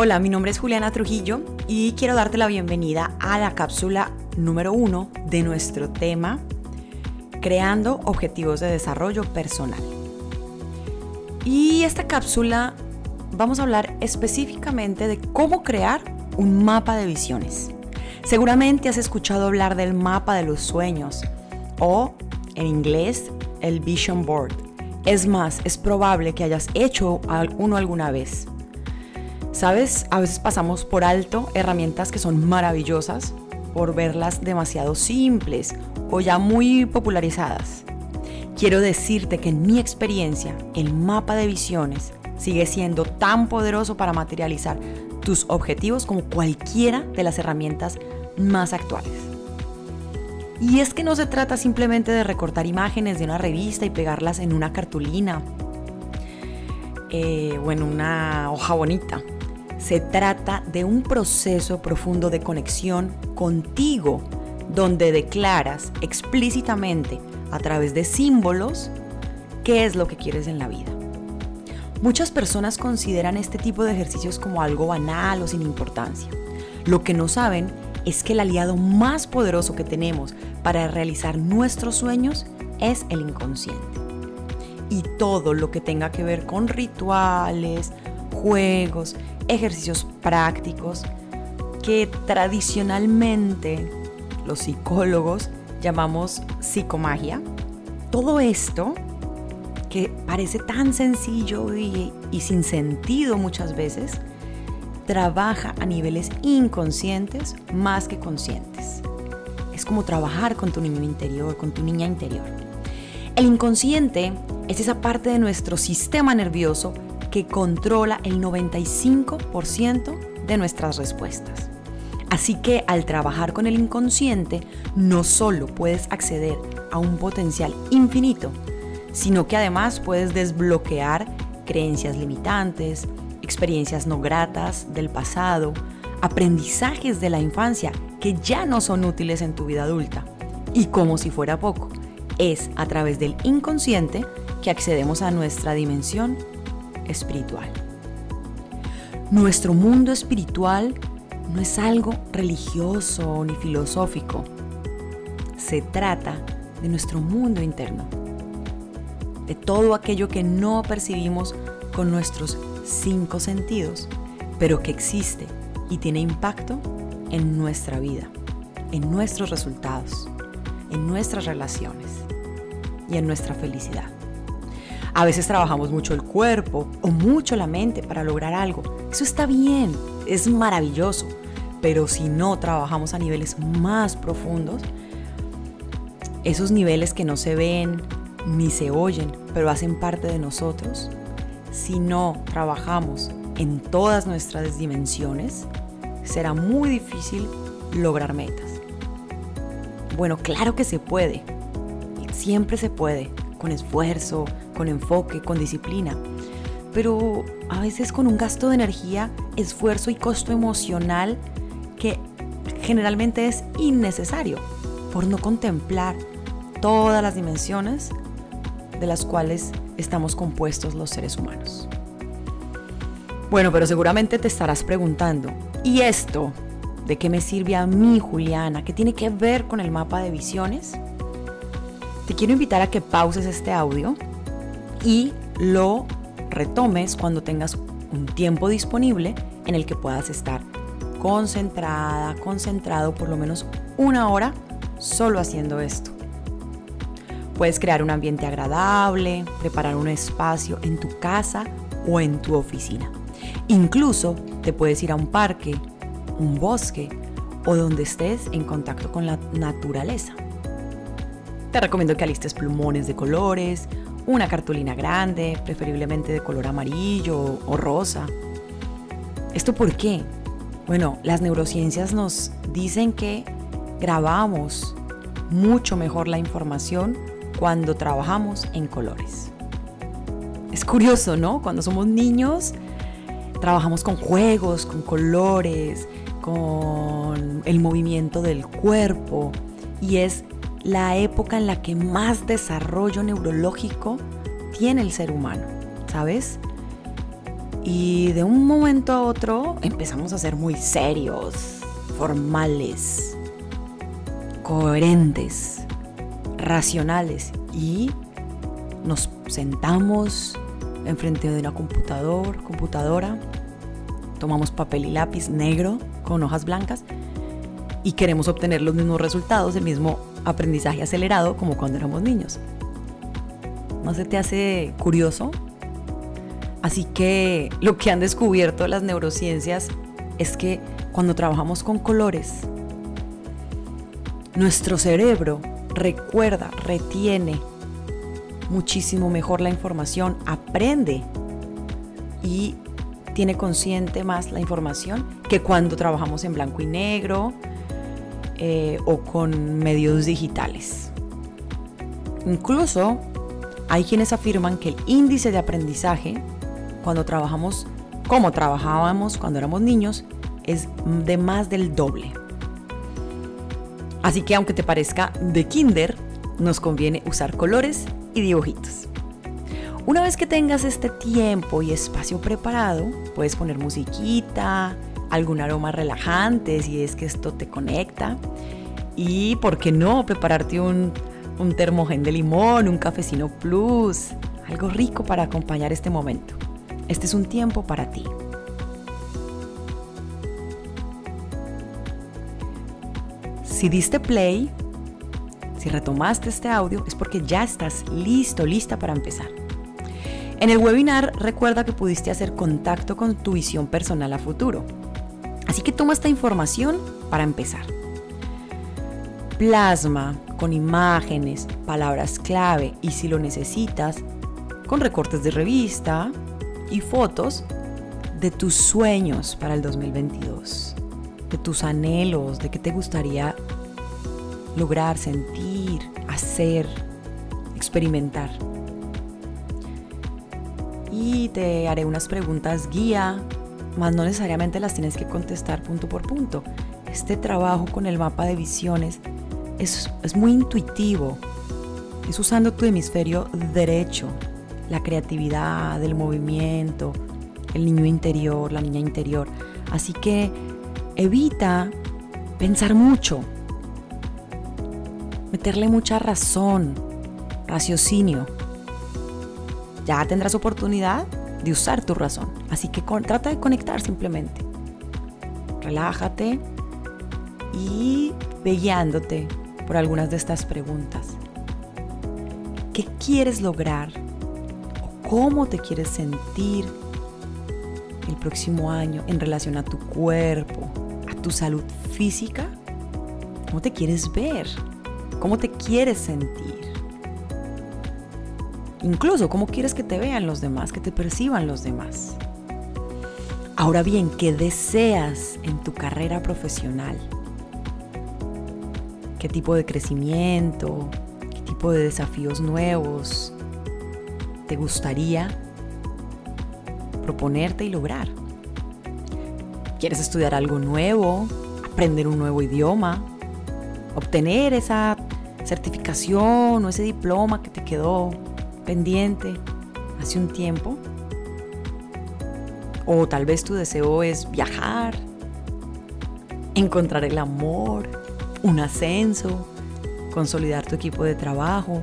Hola, mi nombre es Juliana Trujillo y quiero darte la bienvenida a la cápsula número uno de nuestro tema Creando Objetivos de Desarrollo Personal. Y esta cápsula vamos a hablar específicamente de cómo crear un mapa de visiones. Seguramente has escuchado hablar del mapa de los sueños o en inglés el vision board. Es más, es probable que hayas hecho uno alguna vez. Sabes, a veces pasamos por alto herramientas que son maravillosas por verlas demasiado simples o ya muy popularizadas. Quiero decirte que en mi experiencia, el mapa de visiones sigue siendo tan poderoso para materializar tus objetivos como cualquiera de las herramientas más actuales. Y es que no se trata simplemente de recortar imágenes de una revista y pegarlas en una cartulina eh, o en una hoja bonita. Se trata de un proceso profundo de conexión contigo, donde declaras explícitamente a través de símbolos qué es lo que quieres en la vida. Muchas personas consideran este tipo de ejercicios como algo banal o sin importancia. Lo que no saben es que el aliado más poderoso que tenemos para realizar nuestros sueños es el inconsciente. Y todo lo que tenga que ver con rituales, juegos, ejercicios prácticos que tradicionalmente los psicólogos llamamos psicomagia. Todo esto que parece tan sencillo y, sin sentido muchas veces, trabaja a niveles inconscientes más que conscientes. Es como trabajar con tu niño interior, con tu niña interior. El inconsciente es esa parte de nuestro sistema nervioso que controla el 95% de nuestras respuestas. Así que al trabajar con el inconsciente, no solo puedes acceder a un potencial infinito, sino que además puedes desbloquear creencias limitantes, experiencias no gratas del pasado, aprendizajes de la infancia que ya no son útiles en tu vida adulta. Y como si fuera poco, es a través del inconsciente que accedemos a nuestra dimensión espiritual. Nuestro mundo espiritual no es algo religioso ni filosófico. Se trata de nuestro mundo interno, de todo aquello que no percibimos con nuestros cinco sentidos, pero que existe y tiene impacto en nuestra vida, en nuestros resultados, en nuestras relaciones y en nuestra felicidad. A veces trabajamos mucho el cuerpo o mucho la mente para lograr algo. Eso está bien, es maravilloso. Pero si no trabajamos a niveles más profundos, esos niveles que no se ven ni se oyen, pero hacen parte de nosotros, si no trabajamos en todas nuestras dimensiones, será muy difícil lograr metas. Bueno, claro que se puede. Siempre se puede, con esfuerzo, con enfoque, con disciplina. Pero a veces con un gasto de energía, esfuerzo y costo emocional que generalmente es innecesario por no contemplar todas las dimensiones de las cuales estamos compuestos los seres humanos. Bueno, pero seguramente te estarás preguntando, ¿y esto de qué me sirve a mí, Juliana? ¿Qué tiene que ver con el mapa de visiones? Te quiero invitar a que pauses este audio y lo retomes cuando tengas un tiempo disponible en el que puedas estar concentrada, concentrado por lo menos una hora solo haciendo esto. Puedes crear un ambiente agradable, preparar un espacio en tu casa o en tu oficina. Incluso te puedes ir a un parque, un bosque o donde estés en contacto con la naturaleza. Te recomiendo que alistes plumones de colores, una cartulina grande, preferiblemente de color amarillo o rosa. ¿Esto por qué? Bueno, las neurociencias nos dicen que grabamos mucho mejor la información cuando trabajamos en colores. Es curioso, ¿no? Cuando somos niños, trabajamos con juegos, con colores, con el movimiento del cuerpo y es la época en la que más desarrollo neurológico tiene el ser humano, ¿sabes? Y de un momento a otro empezamos a ser muy serios, formales, coherentes, racionales y nos sentamos enfrente de una computador, computadora, tomamos papel y lápiz negro con hojas blancas y queremos obtener los mismos resultados, el mismo aprendizaje acelerado como cuando éramos niños. ¿No se te hace curioso? Así que lo que han descubierto las neurociencias es que cuando trabajamos con colores, nuestro cerebro recuerda, retiene muchísimo mejor la información, aprende y tiene consciente más la información que cuando trabajamos en blanco y negro eh, o con medios digitales. Incluso hay quienes afirman que el índice de aprendizaje cuando trabajamos como trabajábamos cuando éramos niños es de más del doble. Así que aunque te parezca de kinder, nos conviene usar colores y dibujitos. Una vez que tengas este tiempo y espacio preparado, puedes poner musiquita, algún aroma relajante si es que esto te conecta. Y, ¿por qué no?, prepararte un, un termogen de limón, un cafecino plus, algo rico para acompañar este momento. Este es un tiempo para ti. Si diste play, si retomaste este audio, es porque ya estás listo, lista para empezar. En el webinar recuerda que pudiste hacer contacto con tu visión personal a futuro. Así que toma esta información para empezar. Plasma con imágenes, palabras clave y si lo necesitas, con recortes de revista y fotos de tus sueños para el 2022 de tus anhelos, de qué te gustaría lograr, sentir, hacer, experimentar. Y te haré unas preguntas guía, más no necesariamente las tienes que contestar punto por punto. Este trabajo con el mapa de visiones es, es muy intuitivo. Es usando tu hemisferio derecho, la creatividad, el movimiento, el niño interior, la niña interior. Así que evita pensar mucho, meterle mucha razón, raciocinio. Ya tendrás oportunidad de usar tu razón. Así que trata de conectar simplemente. Relájate y ve guiándote por algunas de estas preguntas. ¿Qué quieres lograr? ¿O cómo te quieres sentir el próximo año en relación a tu cuerpo, tu salud física? ¿Cómo te quieres ver? ¿Cómo te quieres sentir? Incluso cómo quieres que te vean los demás, que te perciban los demás. Ahora bien, ¿qué deseas en tu carrera profesional? ¿Qué tipo de crecimiento? ¿Qué tipo de desafíos nuevos te gustaría proponerte y lograr? ¿Quieres estudiar algo nuevo? ¿Aprender un nuevo idioma? ¿Obtener esa certificación o ese diploma que te quedó pendiente hace un tiempo? O tal vez tu deseo es viajar, encontrar el amor, un ascenso, consolidar tu equipo de trabajo,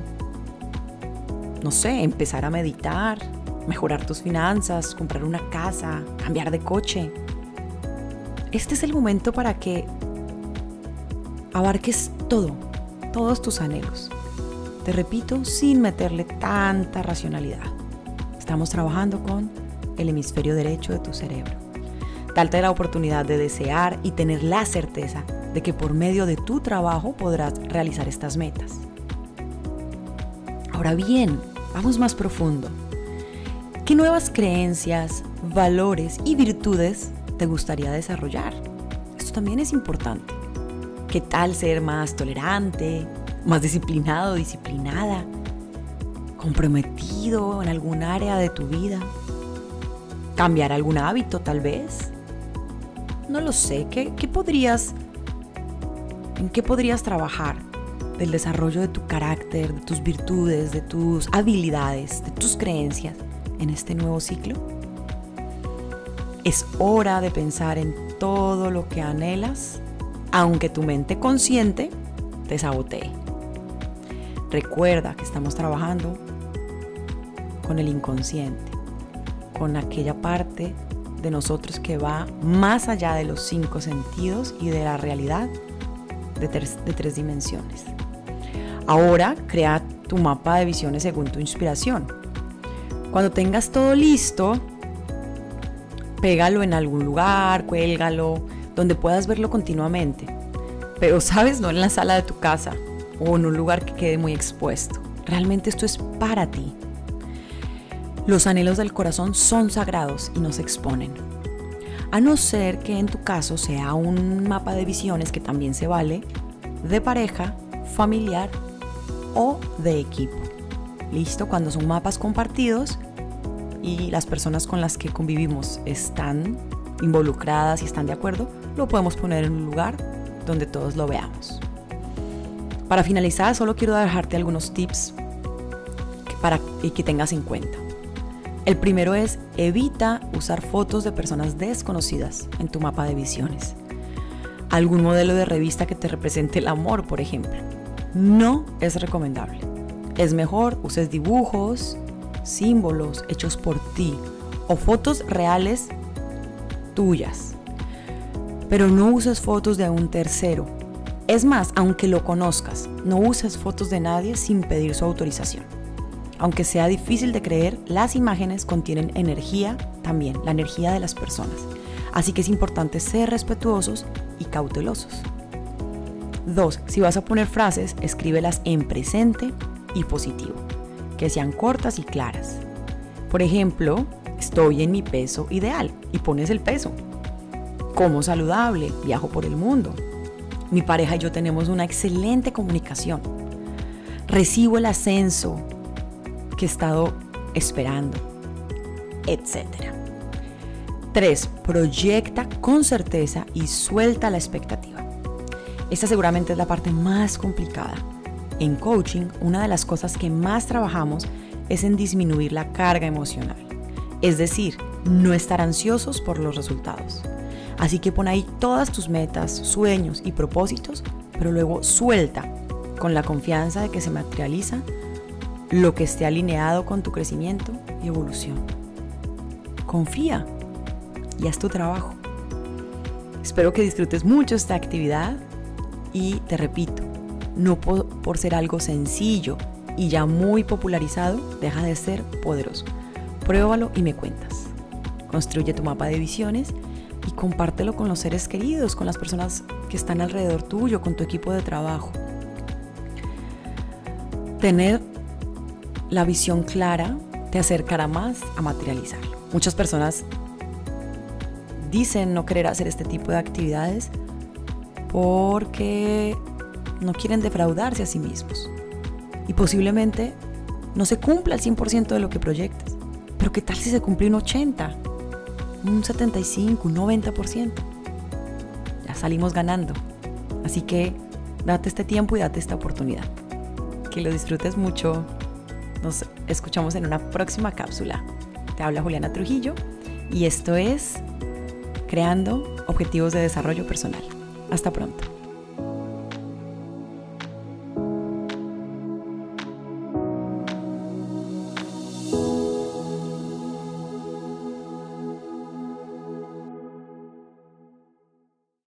no sé, empezar a meditar, mejorar tus finanzas, comprar una casa, cambiar de coche este es el momento para que abarques todo, todos tus anhelos. Te repito, sin meterle tanta racionalidad. Estamos trabajando con el hemisferio derecho de tu cerebro. Darte la oportunidad de desear y tener la certeza de que por medio de tu trabajo podrás realizar estas metas. Ahora bien, vamos más profundo. ¿Qué nuevas creencias, valores y virtudes te gustaría desarrollar. Esto también es importante. ¿Qué tal ser más tolerante, más disciplinado, disciplinada, comprometido en algún área de tu vida? ¿Cambiar algún hábito tal vez? No lo sé. ¿Qué, qué podrías, en qué podrías trabajar? Del desarrollo de tu carácter, de tus virtudes, de tus habilidades, de tus creencias en este nuevo ciclo. Es hora de pensar en todo lo que anhelas, aunque tu mente consciente te sabotee. Recuerda que estamos trabajando con el inconsciente, con aquella parte de nosotros que va más allá de los cinco sentidos y de la realidad de tres, dimensiones. Ahora crea tu mapa de visiones según tu inspiración. Cuando tengas todo listo, pégalo en algún lugar, cuélgalo, donde puedas verlo continuamente. Pero sabes, no en la sala de tu casa o en un lugar que quede muy expuesto. Realmente esto es para ti. Los anhelos del corazón son sagrados y nos exponen. A no ser que en tu caso sea un mapa de visiones que también se vale de pareja, familiar o de equipo. ¿Listo? Cuando son mapas compartidos y las personas con las que convivimos están involucradas y están de acuerdo, lo podemos poner en un lugar donde todos lo veamos. Para finalizar, solo quiero dejarte algunos tips para que tengas en cuenta. El primero es evita usar fotos de personas desconocidas en tu mapa de visiones. Algún modelo de revista que te represente el amor, por ejemplo no es recomendable. Es mejor uses dibujos, símbolos hechos por ti o fotos reales tuyas. Pero no uses fotos de un tercero. Es más, aunque lo conozcas, no uses fotos de nadie sin pedir su autorización. Aunque sea difícil de creer, las imágenes contienen energía también, la energía de las personas. Así que es importante ser respetuosos y cautelosos. 2. Si vas a poner frases, escríbelas en presente y positivo, que sean cortas y claras. Por ejemplo, estoy en mi peso ideal y pones el peso. Como saludable, viajo por el mundo. Mi pareja y yo tenemos una excelente comunicación. Recibo el ascenso que he estado esperando, etc. 3. Proyecta con certeza y suelta la expectativa. Esta seguramente es la parte más complicada. En coaching, una de las cosas que más trabajamos es en disminuir la carga emocional. Es decir, no estar ansiosos por los resultados. Así que pon ahí todas tus metas, sueños y propósitos, pero luego suelta con la confianza de que se materializa lo que esté alineado con tu crecimiento y evolución. Confía y haz tu trabajo. Espero que disfrutes mucho esta actividad y te repito, no por, ser algo sencillo y ya muy popularizado, deja de ser poderoso. Pruébalo y me cuentas. Construye tu mapa de visiones y compártelo con los seres queridos, con las personas que están alrededor tuyo, con tu equipo de trabajo. Tener la visión clara te acercará más a materializarlo. Muchas personas dicen no querer hacer este tipo de actividades porque no quieren defraudarse a sí mismos. Y posiblemente no se cumpla el 100% de lo que proyectas. Pero ¿qué tal si se cumple un 80? Un 75, un 90%? Ya salimos ganando. Así que date este tiempo y date esta oportunidad. Que lo disfrutes mucho. Nos escuchamos en una próxima cápsula. Te habla Juliana Trujillo y esto es Creando Objetivos de Desarrollo Personal. Hasta pronto.